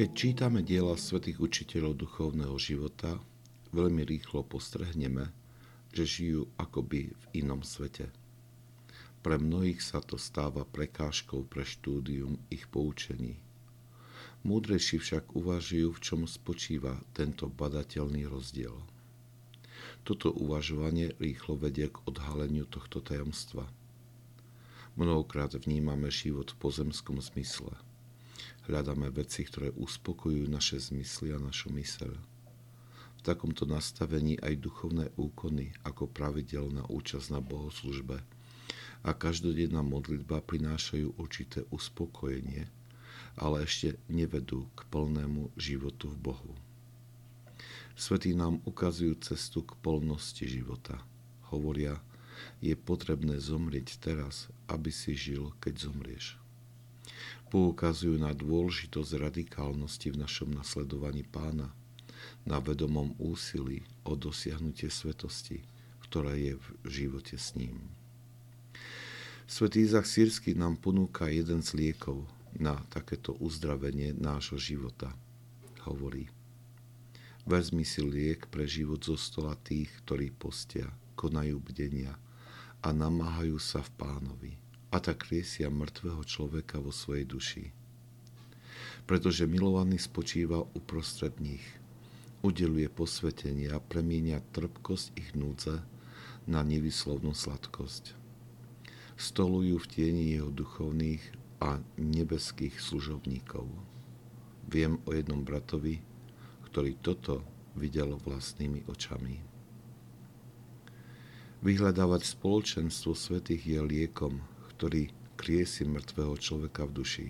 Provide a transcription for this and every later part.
Keď čítame diela svätých učiteľov duchovného života, veľmi rýchlo postrehneme, že žijú akoby v inom svete. Pre mnohých sa to stáva prekážkou pre štúdium ich poučení. Múdrejší však uvažujú, v čom spočíva tento badateľný rozdiel. Toto uvažovanie rýchlo vedie k odhaleniu tohto tajomstva. Mnohokrát vnímame život v pozemskom zmysle – Hľadáme veci, ktoré uspokojujú naše zmysly a našu myseľ. V takomto nastavení aj duchovné úkony ako pravidelná účasť na bohoslužbe a každodenná modlitba prinášajú určité uspokojenie, ale ešte nevedú k plnému životu v Bohu. Svetí nám ukazujú cestu k plnosti života. Hovoria, je potrebné zomrieť teraz, aby si žil, keď zomrieš poukazujú na dôležitosť radikálnosti v našom nasledovaní pána, na vedomom úsilí o dosiahnutie svetosti, ktorá je v živote s ním. Svetý Izak Sírsky nám ponúka jeden z liekov na takéto uzdravenie nášho života. Hovorí, vezmi si liek pre život zo stola tých, ktorí postia, konajú bdenia a namáhajú sa v pánovi a tak kriesia mŕtvého človeka vo svojej duši. Pretože milovaný spočíva uprostred nich, udeluje posvetenie a premienia trpkosť ich núdze na nevyslovnú sladkosť. Stolujú v tieni jeho duchovných a nebeských služobníkov. Viem o jednom bratovi, ktorý toto videl vlastnými očami. Vyhľadávať spoločenstvo svetých je liekom, ktorý kriesi mŕtvého človeka v duši.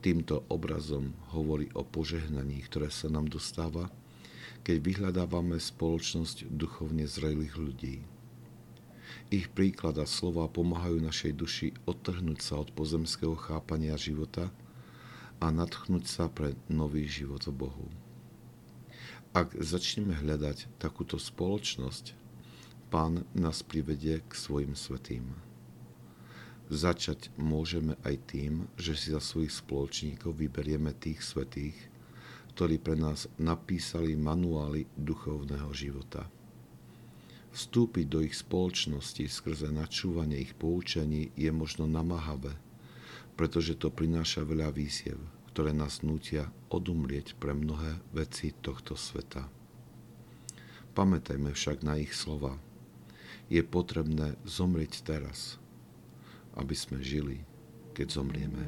Týmto obrazom hovorí o požehnaní, ktoré sa nám dostáva, keď vyhľadávame spoločnosť duchovne zrelých ľudí. Ich príklad a slova pomáhajú našej duši odtrhnúť sa od pozemského chápania života a nadchnúť sa pre nový život v Bohu. Ak začneme hľadať takúto spoločnosť, Pán nás privedie k svojim svetým. Začať môžeme aj tým, že si za svojich spoločníkov vyberieme tých svetých, ktorí pre nás napísali manuály duchovného života. Vstúpiť do ich spoločnosti skrze načúvanie ich poučení je možno namáhavé, pretože to prináša veľa výsiev, ktoré nás nutia odumrieť pre mnohé veci tohto sveta. Pamätajme však na ich slova. Je potrebné zomrieť teraz – aby sme žili, keď zomrieme.